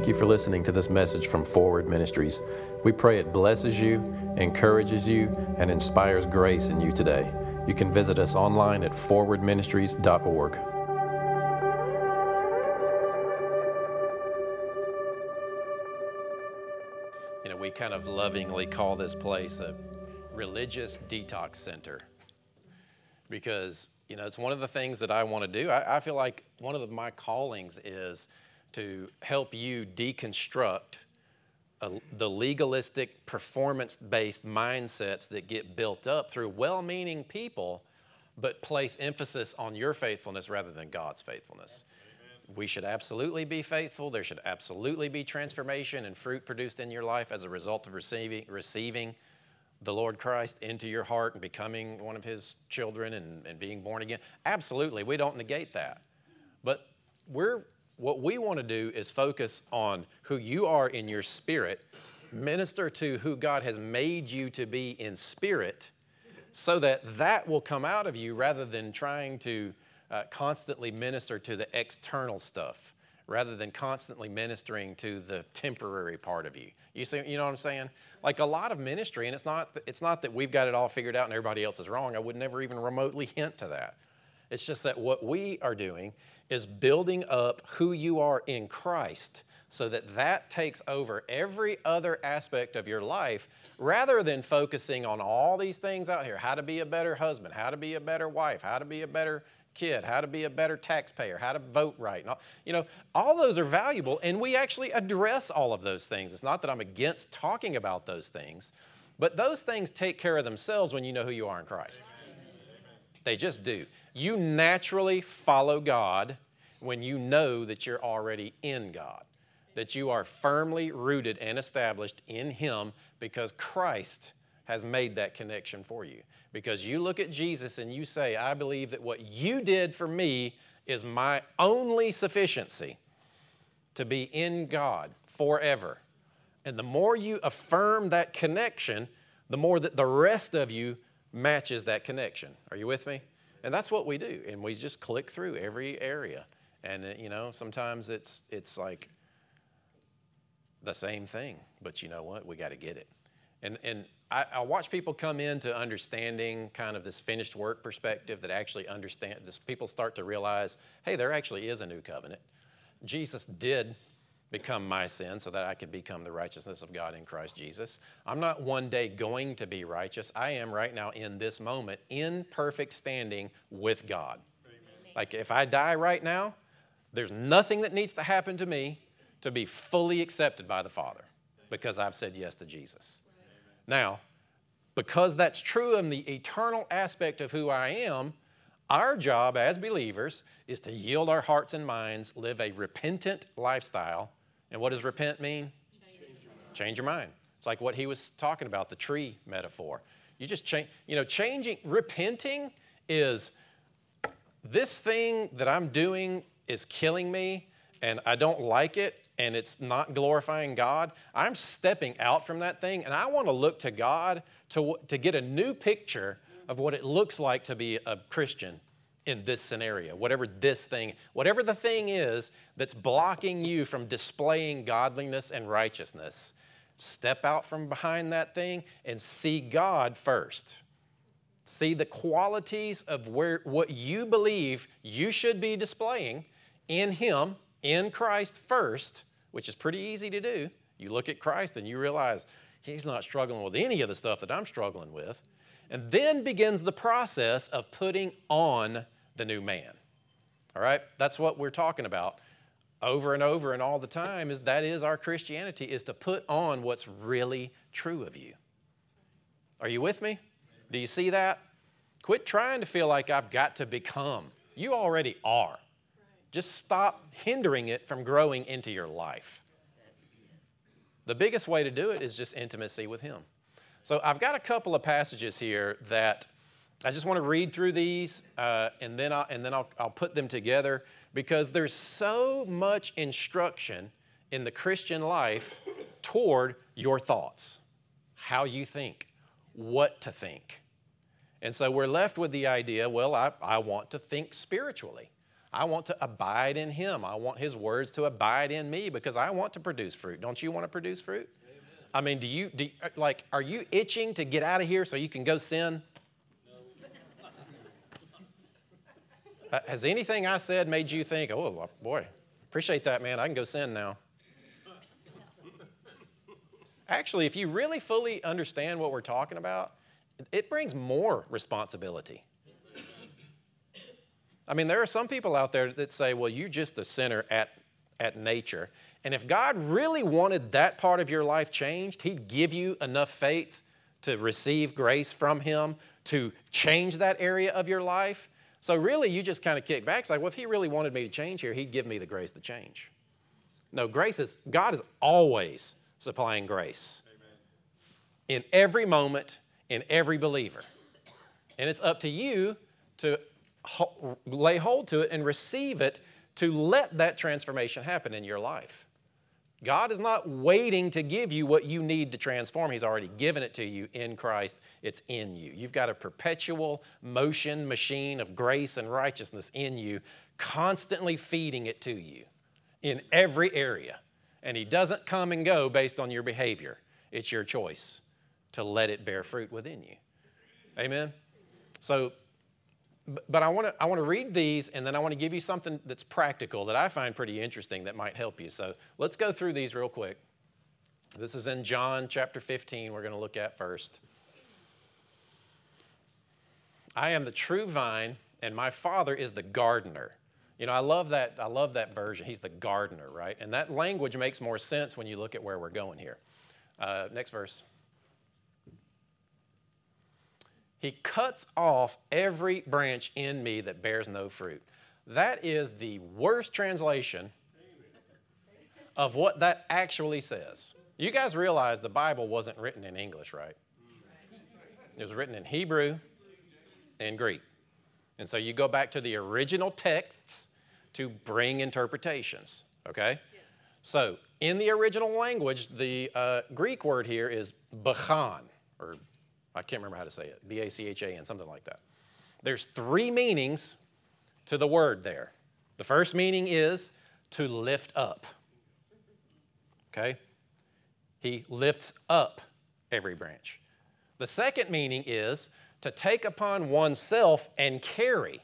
Thank you for listening to this message from Forward Ministries. We pray it blesses you, encourages you, and inspires grace in you today. You can visit us online at forwardministries.org. You know, we kind of lovingly call this place a religious detox center because, you know, it's one of the things that I want to do. I, I feel like one of my callings is to help you deconstruct a, the legalistic, performance based mindsets that get built up through well meaning people, but place emphasis on your faithfulness rather than God's faithfulness. We should absolutely be faithful. There should absolutely be transformation and fruit produced in your life as a result of receiving, receiving the Lord Christ into your heart and becoming one of His children and, and being born again. Absolutely, we don't negate that. But we're what we want to do is focus on who you are in your spirit, minister to who God has made you to be in spirit, so that that will come out of you rather than trying to uh, constantly minister to the external stuff rather than constantly ministering to the temporary part of you. You see, you know what I'm saying? Like a lot of ministry, and it's not it's not that we've got it all figured out and everybody else is wrong. I would never even remotely hint to that. It's just that what we are doing is building up who you are in Christ so that that takes over every other aspect of your life rather than focusing on all these things out here how to be a better husband, how to be a better wife, how to be a better kid, how to be a better taxpayer, how to vote right. You know, all those are valuable, and we actually address all of those things. It's not that I'm against talking about those things, but those things take care of themselves when you know who you are in Christ. They just do. You naturally follow God when you know that you're already in God, that you are firmly rooted and established in Him because Christ has made that connection for you. Because you look at Jesus and you say, I believe that what you did for me is my only sufficiency to be in God forever. And the more you affirm that connection, the more that the rest of you matches that connection. Are you with me? And that's what we do. And we just click through every area. And, uh, you know, sometimes it's, it's like the same thing, but you know what? We got to get it. And, and I, I, watch people come into understanding kind of this finished work perspective that actually understand this. People start to realize, hey, there actually is a new covenant. Jesus did become my sin so that I could become the righteousness of God in Christ Jesus. I'm not one day going to be righteous. I am right now in this moment in perfect standing with God. Amen. Like if I die right now, there's nothing that needs to happen to me to be fully accepted by the Father because I've said yes to Jesus. Now, because that's true in the eternal aspect of who I am, our job as believers is to yield our hearts and minds, live a repentant lifestyle and what does repent mean? Change your mind. Change your mind. It's like what he was talking about, the tree metaphor. You just change, you know, changing, repenting is this thing that I'm doing is killing me and I don't like it and it's not glorifying God. I'm stepping out from that thing and I want to look to God to, to get a new picture of what it looks like to be a Christian in this scenario, whatever this thing, whatever the thing is that's blocking you from displaying godliness and righteousness, step out from behind that thing and see God first. See the qualities of where what you believe you should be displaying in Him, in Christ first, which is pretty easy to do. You look at Christ and you realize He's not struggling with any of the stuff that I'm struggling with. And then begins the process of putting on the new man. All right? That's what we're talking about over and over and all the time is that is our Christianity is to put on what's really true of you. Are you with me? Do you see that? Quit trying to feel like I've got to become. You already are. Just stop hindering it from growing into your life. The biggest way to do it is just intimacy with Him. So I've got a couple of passages here that I just want to read through these uh, and then, I'll, and then I'll, I'll put them together because there's so much instruction in the Christian life toward your thoughts, how you think, what to think. And so we're left with the idea well, I, I want to think spiritually. I want to abide in Him. I want His words to abide in me because I want to produce fruit. Don't you want to produce fruit? I mean, do you, do, like, are you itching to get out of here so you can go sin? No. uh, has anything I said made you think, oh, boy, appreciate that, man, I can go sin now? Actually, if you really fully understand what we're talking about, it brings more responsibility. I mean, there are some people out there that say, well, you're just a sinner at, at nature. And if God really wanted that part of your life changed, He'd give you enough faith to receive grace from Him to change that area of your life. So, really, you just kind of kick back. It's like, well, if He really wanted me to change here, He'd give me the grace to change. No, grace is, God is always supplying grace Amen. in every moment, in every believer. And it's up to you to lay hold to it and receive it to let that transformation happen in your life. God is not waiting to give you what you need to transform. He's already given it to you in Christ. It's in you. You've got a perpetual motion machine of grace and righteousness in you, constantly feeding it to you in every area. And He doesn't come and go based on your behavior. It's your choice to let it bear fruit within you. Amen? So but I want to I want to read these and then I want to give you something that's practical that I find pretty interesting that might help you. So let's go through these real quick. This is in John chapter 15 we're going to look at first. I am the true vine and my father is the gardener. You know, I love that I love that version. He's the gardener, right? And that language makes more sense when you look at where we're going here. Uh, next verse. He cuts off every branch in me that bears no fruit. That is the worst translation of what that actually says. You guys realize the Bible wasn't written in English, right? It was written in Hebrew and Greek. And so you go back to the original texts to bring interpretations, okay? So in the original language, the uh, Greek word here is bachan, or I can't remember how to say it. B A C H A N, something like that. There's three meanings to the word there. The first meaning is to lift up. Okay? He lifts up every branch. The second meaning is to take upon oneself and carry.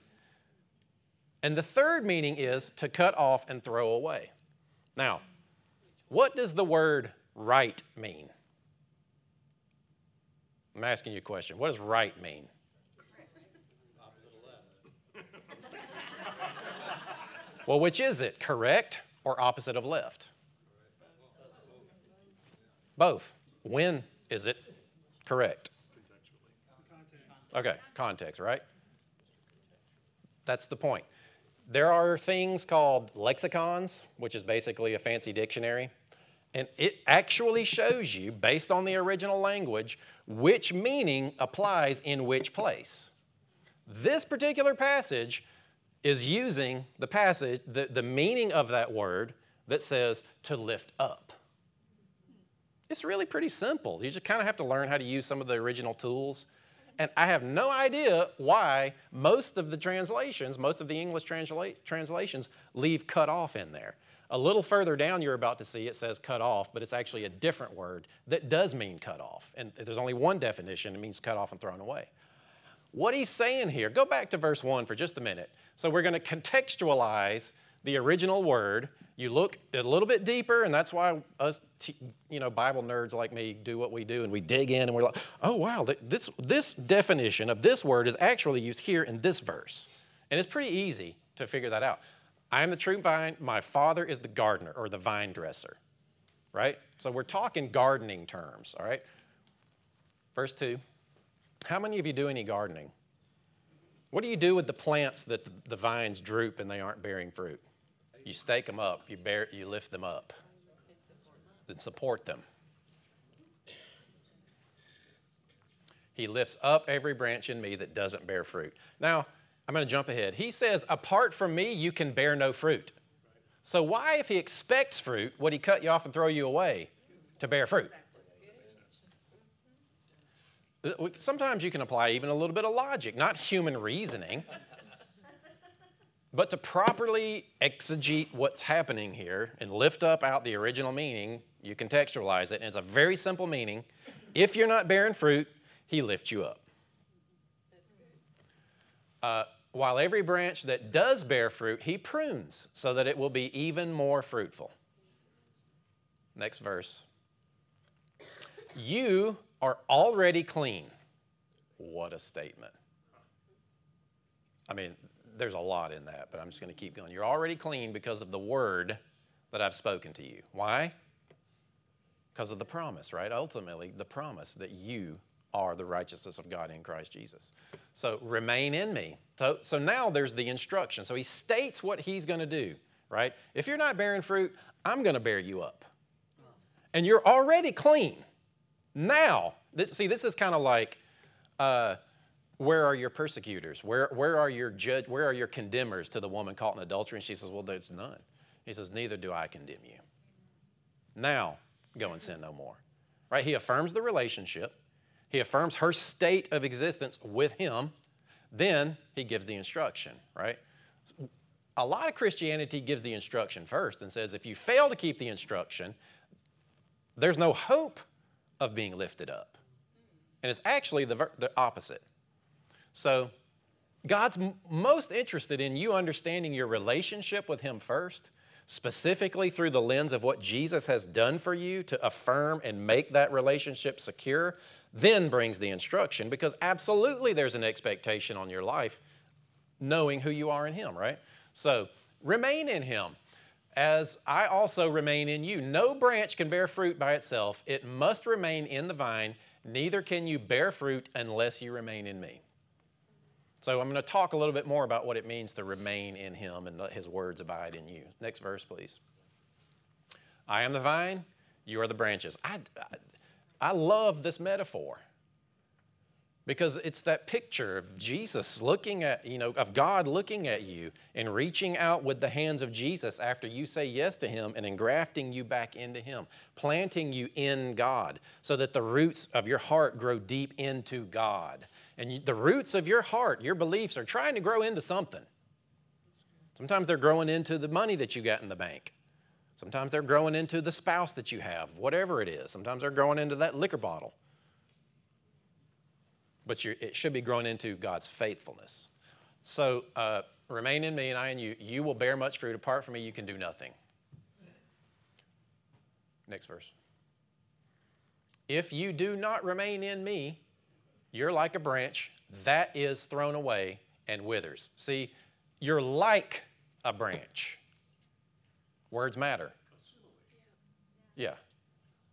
And the third meaning is to cut off and throw away. Now, what does the word right mean? I'm asking you a question. What does right mean? well, which is it, correct or opposite of left? Both. When is it correct? Okay, context, right? That's the point. There are things called lexicons, which is basically a fancy dictionary. And it actually shows you, based on the original language, which meaning applies in which place. This particular passage is using the passage, the, the meaning of that word that says to lift up. It's really pretty simple. You just kind of have to learn how to use some of the original tools. And I have no idea why most of the translations, most of the English transla- translations, leave cut off in there. A little further down, you're about to see it says cut off, but it's actually a different word that does mean cut off. And there's only one definition it means cut off and thrown away. What he's saying here, go back to verse 1 for just a minute. So we're going to contextualize the original word. You look a little bit deeper, and that's why us, you know, Bible nerds like me do what we do, and we dig in, and we're like, oh wow, this this definition of this word is actually used here in this verse, and it's pretty easy to figure that out. I am the true vine, my father is the gardener or the vine dresser, right? So we're talking gardening terms, all right? Verse 2 How many of you do any gardening? What do you do with the plants that the vines droop and they aren't bearing fruit? You stake them up, you, bear, you lift them up, and support them. He lifts up every branch in me that doesn't bear fruit. Now, I'm going to jump ahead. He says, Apart from me, you can bear no fruit. So, why, if he expects fruit, would he cut you off and throw you away to bear fruit? Sometimes you can apply even a little bit of logic, not human reasoning. But to properly exegete what's happening here and lift up out the original meaning, you contextualize it, and it's a very simple meaning. If you're not bearing fruit, he lifts you up. Uh, while every branch that does bear fruit, he prunes so that it will be even more fruitful. Next verse. You are already clean. What a statement. I mean, there's a lot in that, but I'm just going to keep going. You're already clean because of the word that I've spoken to you. Why? Because of the promise, right? Ultimately, the promise that you are the righteousness of God in Christ Jesus. So remain in me. So, so now there's the instruction. So he states what he's going to do, right? If you're not bearing fruit, I'm going to bear you up. And you're already clean. Now, this, see, this is kind of like, uh, where are your persecutors? Where, where are your judge? Where are your condemners to the woman caught in adultery? And she says, Well, there's none. He says, Neither do I condemn you. Now, go and sin no more. Right? He affirms the relationship. He affirms her state of existence with him. Then he gives the instruction, right? A lot of Christianity gives the instruction first and says if you fail to keep the instruction, there's no hope of being lifted up. And it's actually the, the opposite. So, God's most interested in you understanding your relationship with Him first, specifically through the lens of what Jesus has done for you to affirm and make that relationship secure, then brings the instruction because absolutely there's an expectation on your life knowing who you are in Him, right? So, remain in Him as I also remain in you. No branch can bear fruit by itself, it must remain in the vine. Neither can you bear fruit unless you remain in me. So I'm going to talk a little bit more about what it means to remain in him and let his words abide in you. Next verse, please. I am the vine, you are the branches. I, I, I love this metaphor because it's that picture of Jesus looking at, you know, of God looking at you and reaching out with the hands of Jesus after you say yes to Him and engrafting you back into Him, planting you in God so that the roots of your heart grow deep into God. And the roots of your heart, your beliefs, are trying to grow into something. Sometimes they're growing into the money that you got in the bank. Sometimes they're growing into the spouse that you have, whatever it is. Sometimes they're growing into that liquor bottle. But it should be growing into God's faithfulness. So uh, remain in me and I in you. You will bear much fruit. Apart from me, you can do nothing. Next verse. If you do not remain in me, you're like a branch that is thrown away and withers. See, you're like a branch. Words matter. Yeah,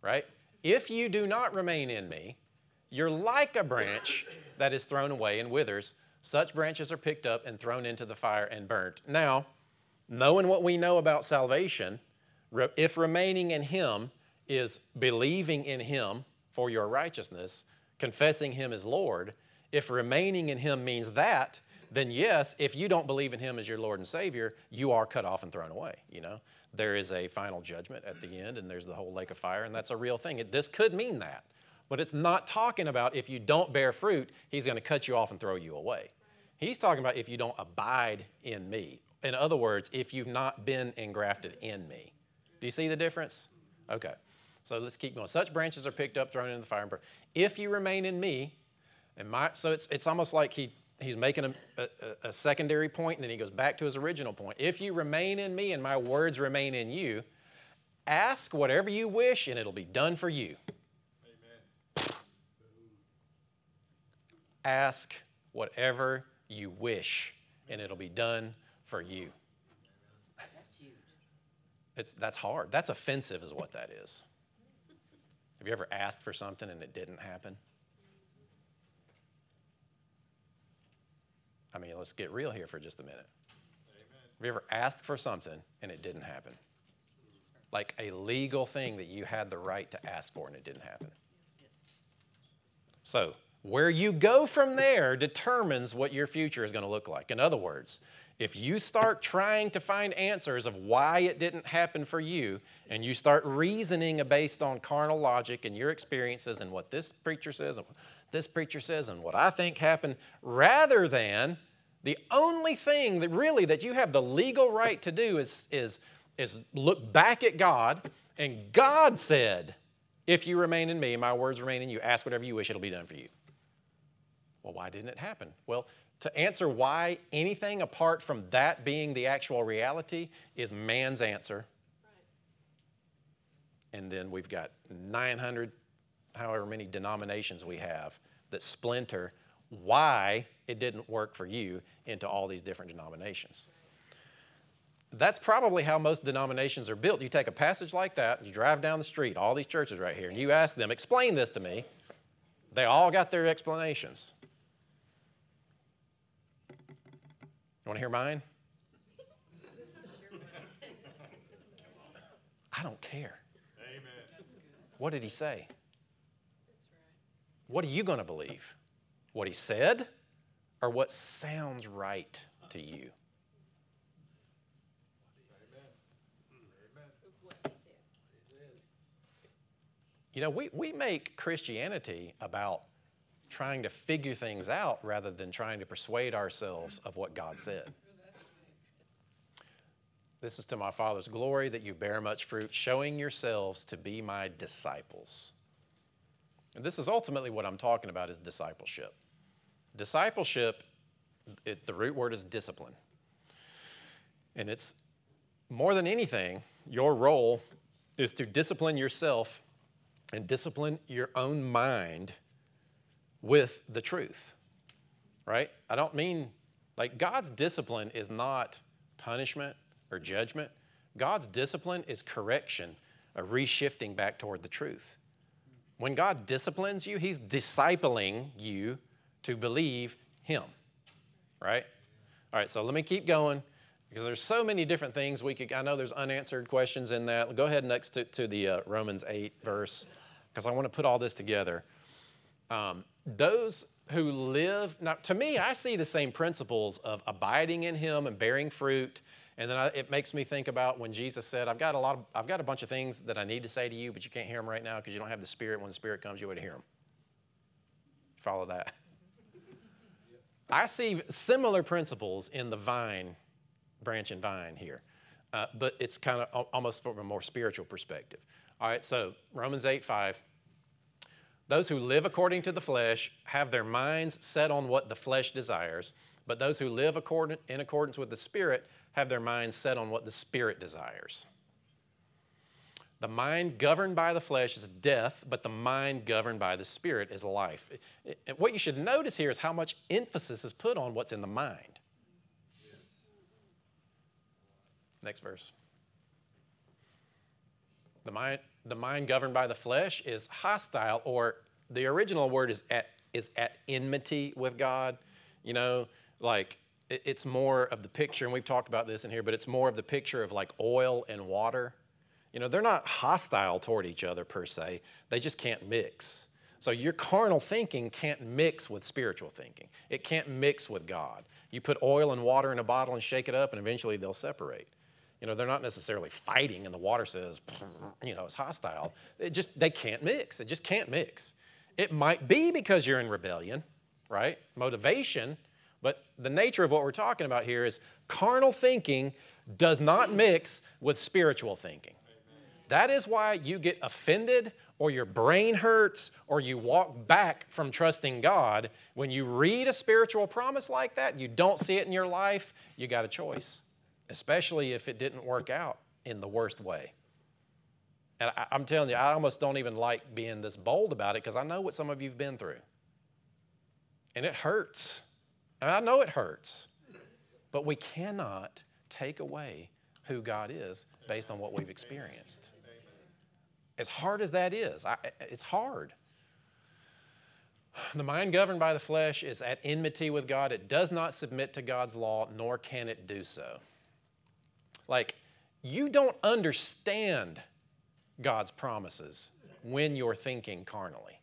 right? If you do not remain in me, you're like a branch that is thrown away and withers. Such branches are picked up and thrown into the fire and burnt. Now, knowing what we know about salvation, if remaining in Him is believing in Him for your righteousness, confessing Him as Lord, if remaining in Him means that, then yes, if you don't believe in Him as your Lord and Savior, you are cut off and thrown away. You know, there is a final judgment at the end, and there's the whole lake of fire, and that's a real thing. It, this could mean that, but it's not talking about if you don't bear fruit, He's going to cut you off and throw you away. He's talking about if you don't abide in me. In other words, if you've not been engrafted in me. Do you see the difference? Okay. So let's keep going. Such branches are picked up, thrown into the fire, and burned. If you remain in me, and my, so it's, it's almost like he, he's making a, a, a secondary point, and then he goes back to his original point. If you remain in me and my words remain in you, ask whatever you wish, and it'll be done for you. Amen. Ask whatever you wish, and it'll be done for you. That's huge. It's, that's hard. That's offensive, is what that is. Have you ever asked for something and it didn't happen? I mean, let's get real here for just a minute. Amen. Have you ever asked for something and it didn't happen? Like a legal thing that you had the right to ask for and it didn't happen. So, where you go from there determines what your future is going to look like. In other words, if you start trying to find answers of why it didn't happen for you, and you start reasoning based on carnal logic and your experiences and what this preacher says and what this preacher says and what I think happened, rather than The only thing that really that you have the legal right to do is, is, is look back at God, and God said, If you remain in me, my words remain in you, ask whatever you wish, it'll be done for you. Well, why didn't it happen? Well, to answer why anything apart from that being the actual reality is man's answer. And then we've got 900, however many denominations we have that splinter why it didn't work for you into all these different denominations. That's probably how most denominations are built. You take a passage like that, you drive down the street, all these churches right here, and you ask them, explain this to me. They all got their explanations. You want to hear mine? I don't care. Amen. What did he say? What are you going to believe? What he said or what sounds right to you? You know, we, we make Christianity about trying to figure things out rather than trying to persuade ourselves of what God said. This is to my Father's glory that you bear much fruit, showing yourselves to be my disciples. And this is ultimately what I'm talking about is discipleship. Discipleship, it, the root word is discipline. And it's more than anything, your role is to discipline yourself and discipline your own mind with the truth, right? I don't mean like God's discipline is not punishment or judgment. God's discipline is correction, a reshifting back toward the truth. When God disciplines you, He's discipling you to believe Him, right? All right, so let me keep going because there's so many different things we could. I know there's unanswered questions in that. Go ahead next to, to the uh, Romans 8 verse because I want to put all this together. Um, those who live, now to me, I see the same principles of abiding in Him and bearing fruit. And then I, it makes me think about when Jesus said, I've got, a lot of, I've got a bunch of things that I need to say to you, but you can't hear them right now because you don't have the Spirit. When the Spirit comes, you would hear them. Follow that. I see similar principles in the vine, branch and vine here, uh, but it's kind of almost from a more spiritual perspective. All right, so Romans 8 5. Those who live according to the flesh have their minds set on what the flesh desires, but those who live in accordance with the Spirit have their minds set on what the Spirit desires. The mind governed by the flesh is death, but the mind governed by the Spirit is life. What you should notice here is how much emphasis is put on what's in the mind. Next verse. The mind, the mind governed by the flesh is hostile, or the original word is at, is at enmity with God. You know, like it, it's more of the picture, and we've talked about this in here, but it's more of the picture of like oil and water. You know, they're not hostile toward each other per se, they just can't mix. So your carnal thinking can't mix with spiritual thinking. It can't mix with God. You put oil and water in a bottle and shake it up, and eventually they'll separate. You know, they're not necessarily fighting and the water says, you know, it's hostile. It just, they can't mix. It just can't mix. It might be because you're in rebellion, right? Motivation, but the nature of what we're talking about here is carnal thinking does not mix with spiritual thinking. That is why you get offended or your brain hurts or you walk back from trusting God. When you read a spiritual promise like that, you don't see it in your life, you got a choice especially if it didn't work out in the worst way. And I, am telling you, I almost don't even like being this bold about it because I know what some of you've been through. And it hurts. And I know it hurts. But we cannot take away who God is based on what we've experienced. As hard as that is, I, it's hard. The mind governed by the flesh is at enmity with God. It does not submit to God's law, nor can it do so. Like, you don't understand God's promises when you're thinking carnally.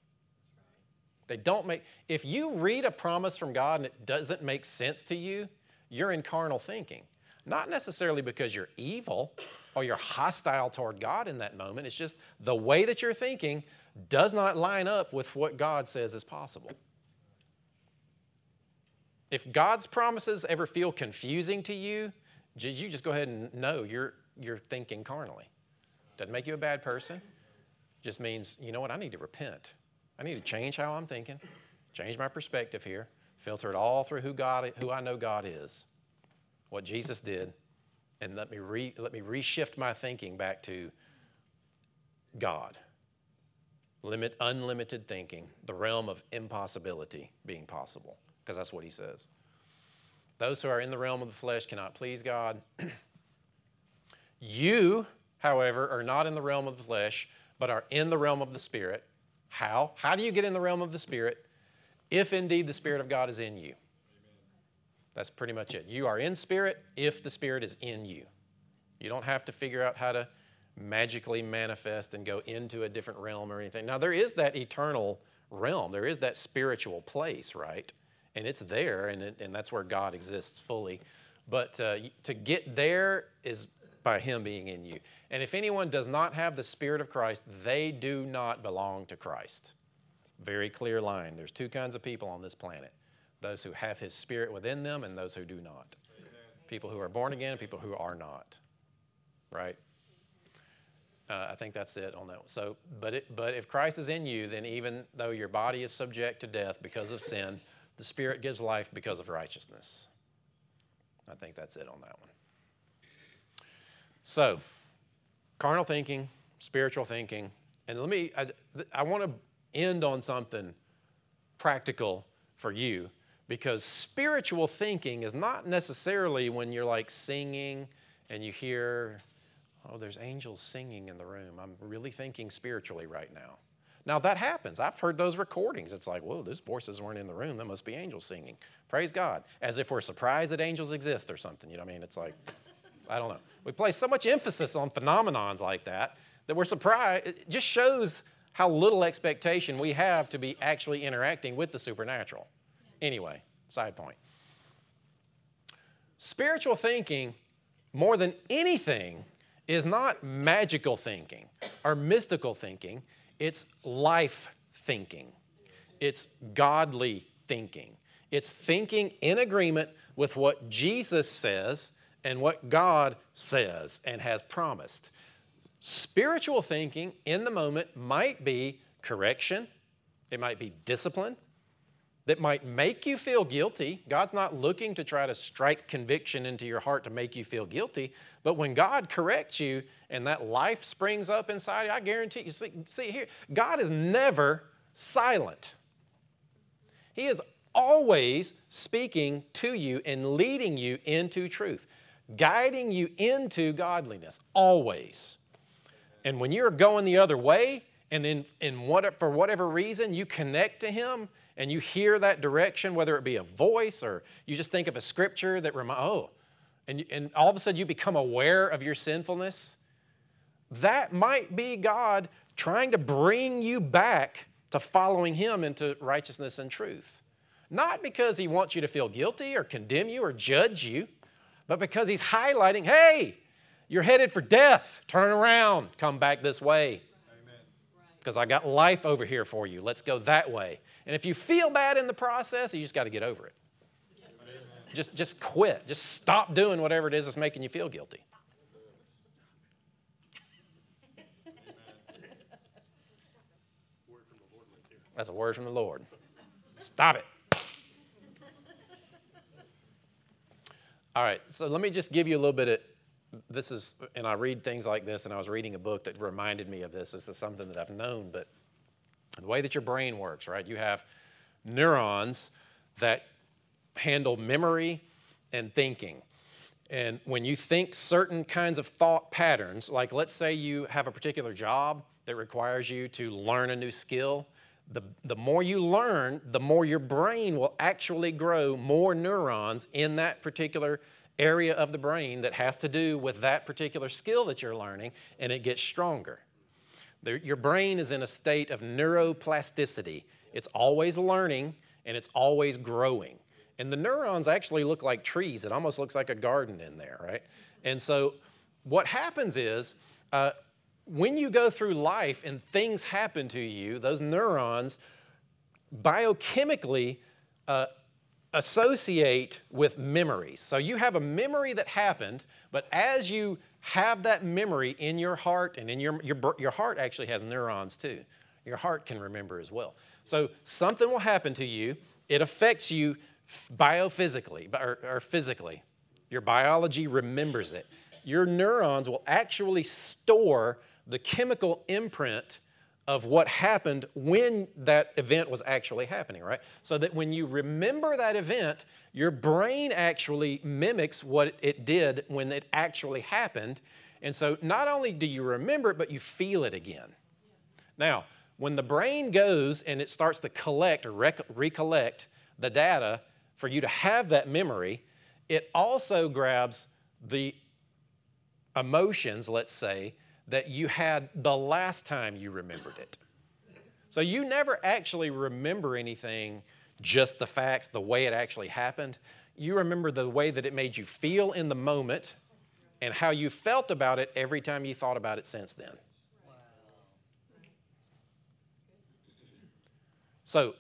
They don't make, if you read a promise from God and it doesn't make sense to you, you're in carnal thinking. Not necessarily because you're evil or you're hostile toward God in that moment. It's just the way that you're thinking does not line up with what God says is possible. If God's promises ever feel confusing to you, you just go ahead and know you're, you're thinking carnally. Doesn't make you a bad person. Just means, you know what, I need to repent. I need to change how I'm thinking, change my perspective here, filter it all through who, God, who I know God is, what Jesus did, and let me, re, let me reshift my thinking back to God. Limit unlimited thinking, the realm of impossibility being possible, because that's what he says. Those who are in the realm of the flesh cannot please God. you, however, are not in the realm of the flesh, but are in the realm of the Spirit. How? How do you get in the realm of the Spirit? If indeed the Spirit of God is in you. That's pretty much it. You are in spirit if the Spirit is in you. You don't have to figure out how to magically manifest and go into a different realm or anything. Now, there is that eternal realm, there is that spiritual place, right? And it's there, and, it, and that's where God exists fully. But uh, to get there is by Him being in you. And if anyone does not have the Spirit of Christ, they do not belong to Christ. Very clear line. There's two kinds of people on this planet those who have His Spirit within them and those who do not. Amen. People who are born again and people who are not. Right? Uh, I think that's it on that one. So, but, it, but if Christ is in you, then even though your body is subject to death because of sin, the Spirit gives life because of righteousness. I think that's it on that one. So, carnal thinking, spiritual thinking, and let me, I, I want to end on something practical for you because spiritual thinking is not necessarily when you're like singing and you hear Oh, there's angels singing in the room. I'm really thinking spiritually right now. Now that happens. I've heard those recordings. It's like, whoa, those voices weren't in the room. That must be angels singing. Praise God. As if we're surprised that angels exist or something. You know what I mean? It's like, I don't know. We place so much emphasis on phenomenons like that that we're surprised. It just shows how little expectation we have to be actually interacting with the supernatural. Anyway, side point. Spiritual thinking, more than anything, is not magical thinking or mystical thinking, it's life thinking. It's godly thinking. It's thinking in agreement with what Jesus says and what God says and has promised. Spiritual thinking in the moment might be correction, it might be discipline, that might make you feel guilty. God's not looking to try to strike conviction into your heart to make you feel guilty. But when God corrects you and that life springs up inside you, I guarantee you, see, see here, God is never silent. He is always speaking to you and leading you into truth, guiding you into godliness, always. And when you're going the other way, and then in what, for whatever reason you connect to Him, and you hear that direction, whether it be a voice or you just think of a scripture that reminds, oh, and, and all of a sudden you become aware of your sinfulness, that might be God trying to bring you back to following Him into righteousness and truth. Not because He wants you to feel guilty or condemn you or judge you, but because He's highlighting, hey, you're headed for death. Turn around, come back this way because I got life over here for you. Let's go that way. And if you feel bad in the process, you just got to get over it. Just, just quit. Just stop doing whatever it is that's making you feel guilty. That's a word from the Lord. Stop it. All right, so let me just give you a little bit of this is, and I read things like this, and I was reading a book that reminded me of this. This is something that I've known, but the way that your brain works, right? You have neurons that handle memory and thinking. And when you think certain kinds of thought patterns, like let's say you have a particular job that requires you to learn a new skill, the, the more you learn, the more your brain will actually grow more neurons in that particular area of the brain that has to do with that particular skill that you're learning, and it gets stronger. your brain is in a state of neuroplasticity. It's always learning and it's always growing. And the neurons actually look like trees. It almost looks like a garden in there, right? And so what happens is uh, when you go through life and things happen to you, those neurons biochemically uh, associate with memories. So you have a memory that happened, but as you have that memory in your heart and in your, your, your heart actually has neurons too. Your heart can remember as well. So something will happen to you. It affects you biophysically or, or physically. Your biology remembers it. Your neurons will actually store the chemical imprint of what happened when that event was actually happening, right? So that when you remember that event, your brain actually mimics what it did when it actually happened. And so not only do you remember it, but you feel it again. Now, when the brain goes and it starts to collect or rec- recollect the data for you to have that memory, it also grabs the emotions, let's say, that you had the last time you remembered it. So you never actually remember anything, just the facts, the way it actually happened. You remember the way that it made you feel in the moment and how you felt about it every time you thought about it since then. So,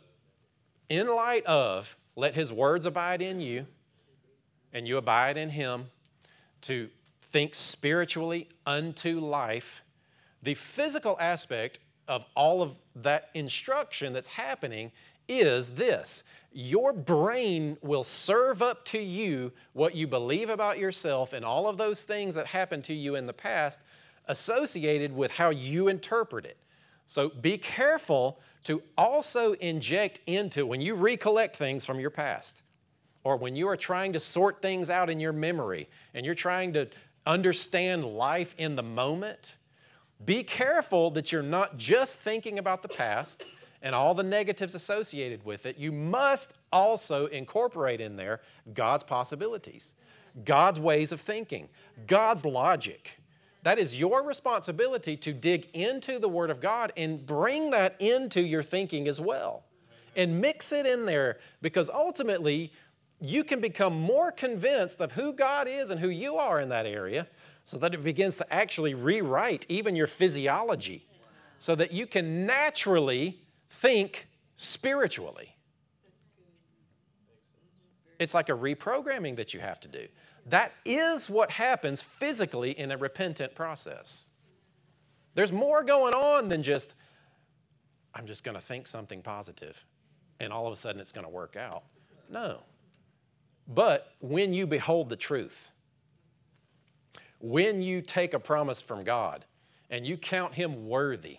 in light of let his words abide in you and you abide in him to think spiritually unto life, the physical aspect of all of that instruction that's happening is this your brain will serve up to you what you believe about yourself and all of those things that happened to you in the past associated with how you interpret it. So be careful to also inject into when you recollect things from your past or when you are trying to sort things out in your memory and you're trying to understand life in the moment, be careful that you're not just thinking about the past and all the negatives associated with it. You must also incorporate in there God's possibilities, God's ways of thinking, God's logic. That is your responsibility to dig into the Word of God and bring that into your thinking as well. And mix it in there because ultimately you can become more convinced of who God is and who you are in that area so that it begins to actually rewrite even your physiology so that you can naturally think spiritually. It's like a reprogramming that you have to do. That is what happens physically in a repentant process. There's more going on than just, I'm just going to think something positive and all of a sudden it's going to work out. No. But when you behold the truth, when you take a promise from God and you count Him worthy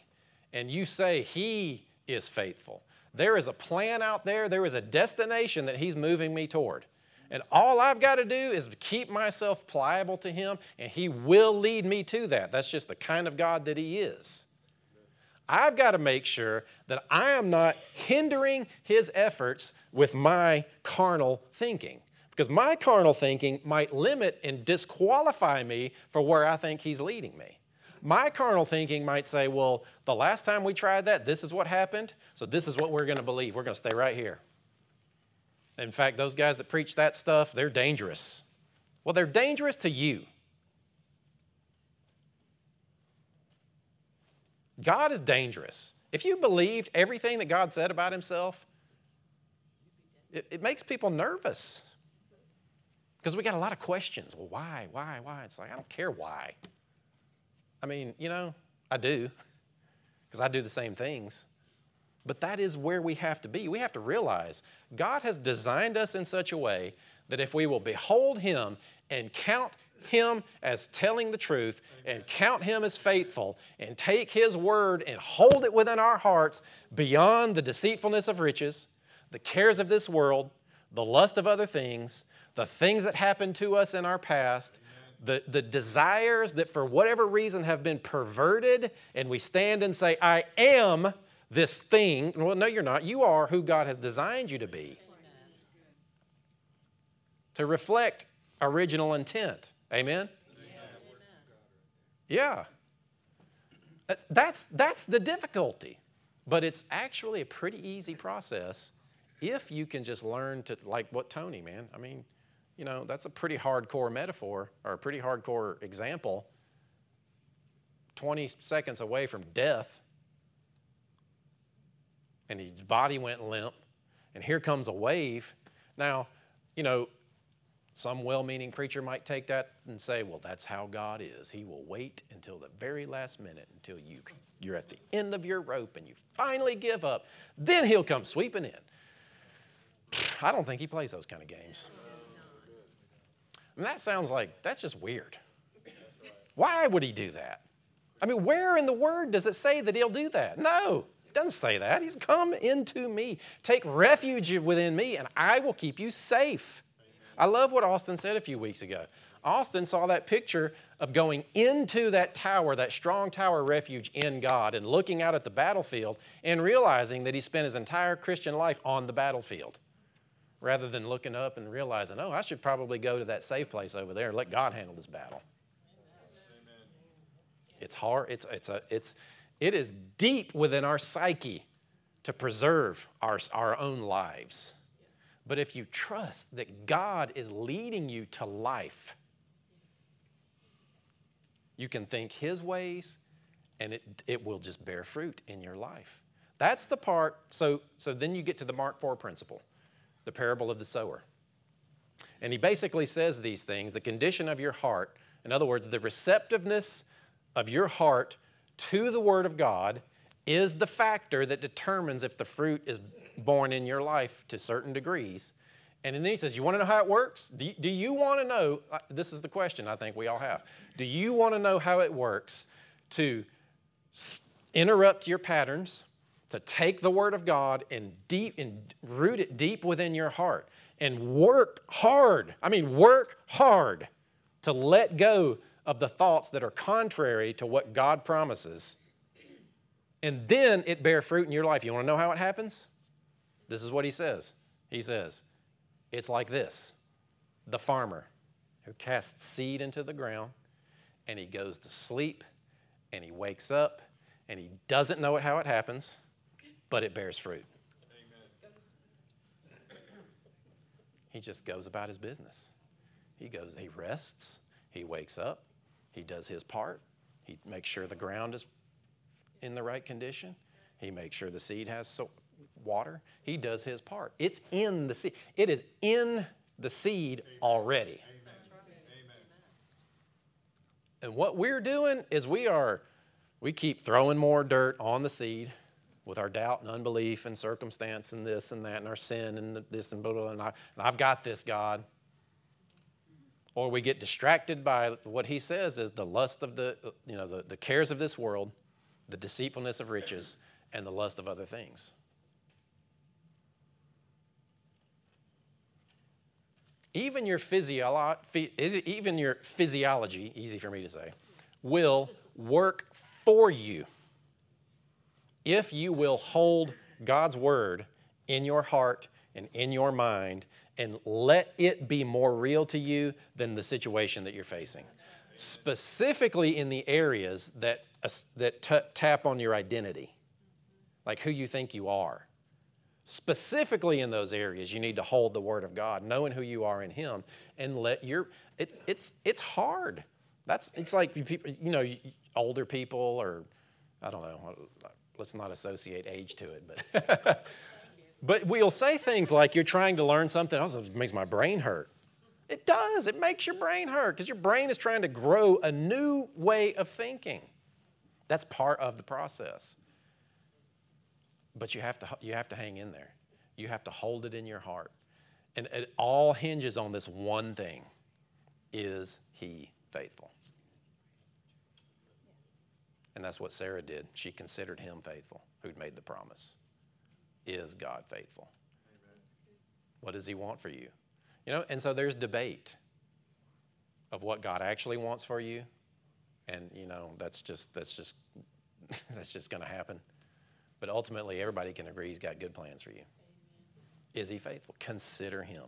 and you say He is faithful, there is a plan out there, there is a destination that He's moving me toward. And all I've got to do is keep myself pliable to Him, and He will lead me to that. That's just the kind of God that He is. I've got to make sure that I am not hindering His efforts with my carnal thinking. Because my carnal thinking might limit and disqualify me for where I think He's leading me. My carnal thinking might say, well, the last time we tried that, this is what happened, so this is what we're going to believe. We're going to stay right here. In fact, those guys that preach that stuff, they're dangerous. Well, they're dangerous to you. God is dangerous. If you believed everything that God said about Himself, it, it makes people nervous. Because we got a lot of questions. Well, why, why, why? It's like, I don't care why. I mean, you know, I do, because I do the same things. But that is where we have to be. We have to realize God has designed us in such a way that if we will behold Him and count Him as telling the truth and count Him as faithful and take His word and hold it within our hearts beyond the deceitfulness of riches, the cares of this world, the lust of other things, the things that happened to us in our past, the, the desires that for whatever reason have been perverted, and we stand and say, I am this thing. Well, no, you're not. You are who God has designed you to be. To reflect original intent. Amen? Yeah. Uh, that's, that's the difficulty. But it's actually a pretty easy process if you can just learn to, like what Tony, man. I mean, you know, that's a pretty hardcore metaphor or a pretty hardcore example. 20 seconds away from death, and his body went limp, and here comes a wave. Now, you know, some well meaning preacher might take that and say, well, that's how God is. He will wait until the very last minute until you, you're at the end of your rope and you finally give up. Then He'll come sweeping in. I don't think He plays those kind of games. And that sounds like that's just weird. Why would He do that? I mean, where in the Word does it say that He'll do that? No, it doesn't say that. He's come into me. Take refuge within me, and I will keep you safe. I love what Austin said a few weeks ago. Austin saw that picture of going into that tower, that strong tower refuge in God, and looking out at the battlefield and realizing that he spent his entire Christian life on the battlefield rather than looking up and realizing, oh, I should probably go to that safe place over there and let God handle this battle. Amen. It's hard. It's, it's, a, it's, it is deep within our psyche to preserve our, our own lives. But if you trust that God is leading you to life, you can think His ways and it, it will just bear fruit in your life. That's the part. So, so then you get to the Mark 4 principle, the parable of the sower. And he basically says these things the condition of your heart, in other words, the receptiveness of your heart to the Word of God is the factor that determines if the fruit is borne in your life to certain degrees. And then he says, You want to know how it works? Do you, do you want to know? This is the question I think we all have. Do you want to know how it works to interrupt your patterns, to take the Word of God and deep and root it deep within your heart and work hard? I mean, work hard to let go of the thoughts that are contrary to what God promises. And then it bear fruit in your life. You want to know how it happens? This is what he says. He says, It's like this the farmer who casts seed into the ground and he goes to sleep and he wakes up and he doesn't know it, how it happens, but it bears fruit. He just goes about his business. He goes, he rests, he wakes up, he does his part, he makes sure the ground is in the right condition, he makes sure the seed has so, water. He does his part. It's in the seed. It is in the seed already. And what we're doing is we are we keep throwing more dirt on the seed with our doubt and unbelief and circumstance and this and that and our sin and this and blah blah, blah and, I, and I've got this God. Or we get distracted by what he says is the lust of the you know the, the cares of this world, the deceitfulness of riches, and the lust of other things. even your, physiolo- even your physiology, easy for me to say, will work for you if you will hold God's word in your heart and in your mind and let it be more real to you than the situation that you're facing. Specifically in the areas that, uh, that t- tap on your identity, like who you think you are Specifically in those areas, you need to hold the Word of God, knowing who you are in Him, and let your. It, it's it's hard. That's it's like you know, older people or I don't know. Let's not associate age to it, but but we'll say things like you're trying to learn something. It makes my brain hurt. It does. It makes your brain hurt because your brain is trying to grow a new way of thinking. That's part of the process. But you have to, you have to hang in there. You have to hold it in your heart. And it all hinges on this one thing is he faithful? And that's what Sarah did. She considered him faithful, who'd made the promise. Is God faithful? Amen. What does he want for you? You know, and so there's debate of what God actually wants for you. And you know, that's just that's just that's just gonna happen. But ultimately, everybody can agree he's got good plans for you. Is he faithful? Consider him.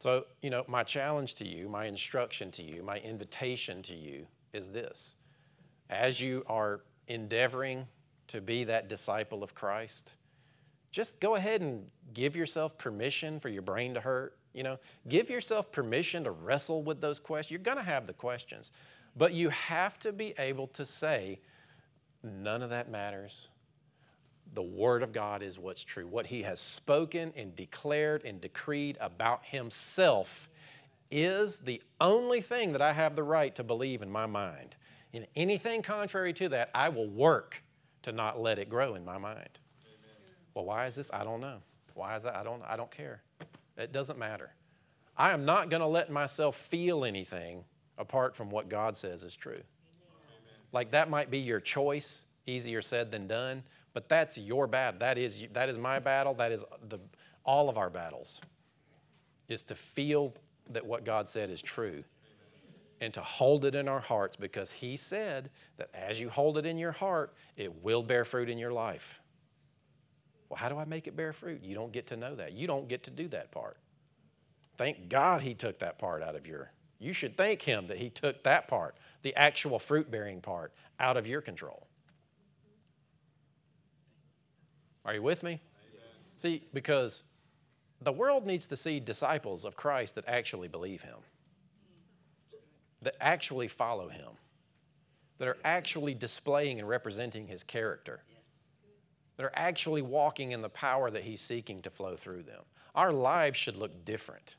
So, you know, my challenge to you, my instruction to you, my invitation to you is this. As you are endeavoring to be that disciple of Christ, just go ahead and give yourself permission for your brain to hurt. You know, give yourself permission to wrestle with those questions. You're going to have the questions, but you have to be able to say, None of that matters. the Word of God is what's true. What He has spoken and declared and decreed about Himself is the only thing that I have the right to believe in my mind. In anything contrary to that, I will work to not let it grow in my mind. Amen. Well, why is this? I don't know. Why is that? I don't, I don't care. It doesn't matter. I am not going to let myself feel anything apart from what God says is true. Amen. Like that might be your choice, easier said than done, but that's your battle. That is, that is my battle. That is the, all of our battles, is to feel that what God said is true and to hold it in our hearts because He said that as you hold it in your heart, it will bear fruit in your life. Well, how do I make it bear fruit? You don't get to know that. You don't get to do that part. Thank God He took that part out of your. You should thank Him that He took that part, the actual fruit bearing part, out of your control. Are you with me? Amen. See, because the world needs to see disciples of Christ that actually believe Him, that actually follow Him, that are actually displaying and representing His character, that are actually walking in the power that He's seeking to flow through them. Our lives should look different.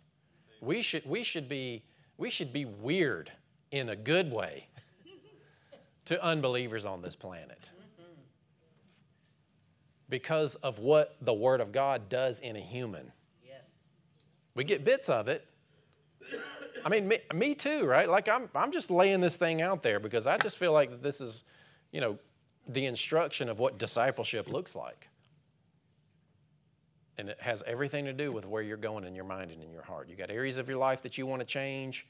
We should, we should, be, we should be weird in a good way to unbelievers on this planet because of what the Word of God does in a human. We get bits of it. I mean, me, me, too, right? Like I'm, I'm just laying this thing out there because I just feel like this is, you know, the instruction of what discipleship looks like. And it has everything to do with where you're going in your mind and in your heart. You got areas of your life that you want to change.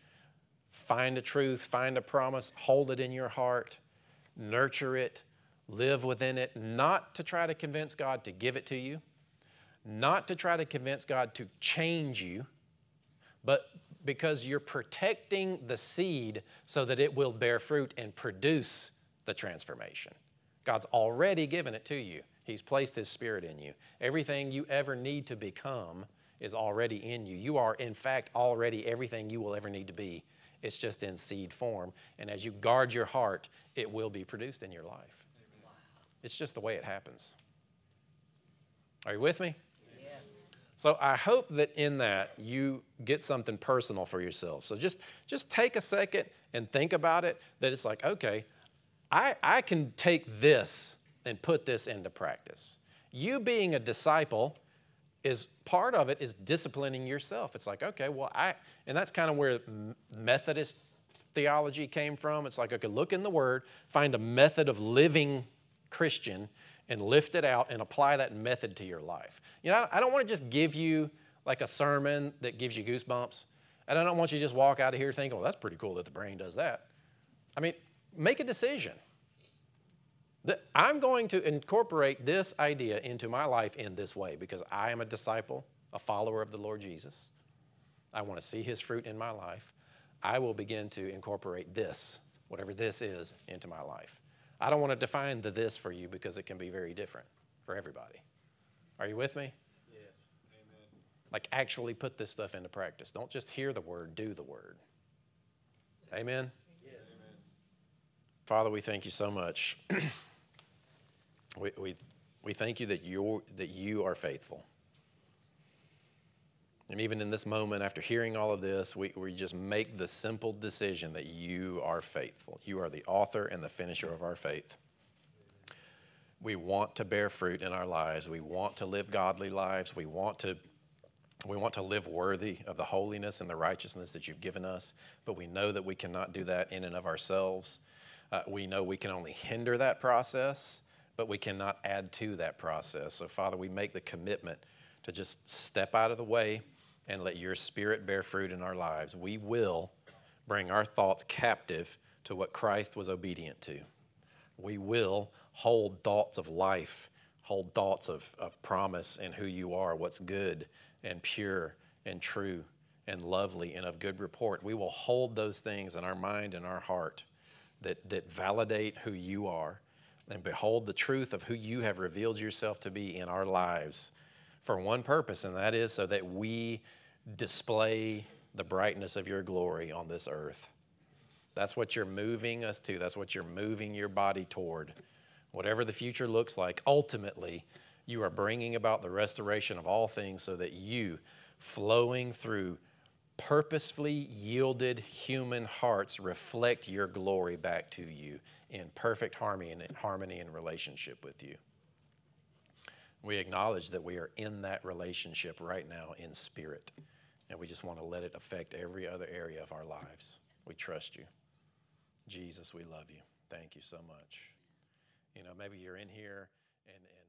Find a truth, find a promise, hold it in your heart, nurture it, live within it, not to try to convince God to give it to you not to try to convince God to change you, but because you're protecting the seed so that it will bear fruit and produce the transformation. God's already given it to you. He's placed His Spirit in you. Everything you ever need to become is already in you. You are, in fact, already everything you will ever need to be. It's just in seed form. And as you guard your heart, it will be produced in your life. It's just the way it happens. Are you with me? So I hope that in that you get something personal for yourself. So just, just take a second and think about it that it's like, okay, I, I can take this and put this into practice. You being a disciple is part of it is disciplining yourself. It's like, okay, well, I, and that's kind of where Methodist theology came from. It's like, okay, look in the Word, find a method of living Christian, and lift it out and apply that method to your life. You know, I don't want to just give you like a sermon that gives you goosebumps. And I don't want you to just walk out of here thinking, well, that's pretty cool that the brain does that. I mean, make a decision that I'm going to incorporate this idea into my life in this way because I am a disciple, a follower of the Lord Jesus. I want to see his fruit in my life. I will begin to incorporate this, whatever this is, into my life. I don't want to define the this for you because it can be very different for everybody. Are you with me? Yeah. Amen. Like actually put this stuff into practice. Don't just hear the word, do the word. Amen. Yeah. Amen. Father, we thank you so much. we, we, we thank you that, you that you are faithful. And even in this moment, after hearing all of this, we, we just make the simple decision that you are faithful. You are the author and the finisher of our faith. We want to bear fruit in our lives. We want to live godly lives. We want to, we want to live worthy of the holiness and the righteousness that you've given us, but we know that we cannot do that in and of ourselves. Uh, we know we can only hinder that process, but we cannot add to that process. So, Father, we make the commitment to just step out of the way and let your spirit bear fruit in our lives, we will bring our thoughts captive to what Christ was obedient to. We will hold thoughts of life, hold thoughts of, of promise and who you are, what's good and pure and true and lovely and of good report. We will hold those things in our mind and our heart that, that validate who you are and behold the truth of who you have revealed yourself to be in our lives for one purpose, and that is so that we display the brightness of your glory on this earth. That's what you're moving us to. That's what you're moving your body toward. whatever the future looks like, ultimately, you are bringing about the restoration of all things so that you, flowing through purposefully yielded human hearts, reflect your glory back to you in perfect harmony and harmony relationship with you. We acknowledge that we are in that relationship right now in spirit, and we just want to let it affect every other area of our lives. We trust you. Jesus, we love you. Thank you so much. You know, maybe you're in here and, and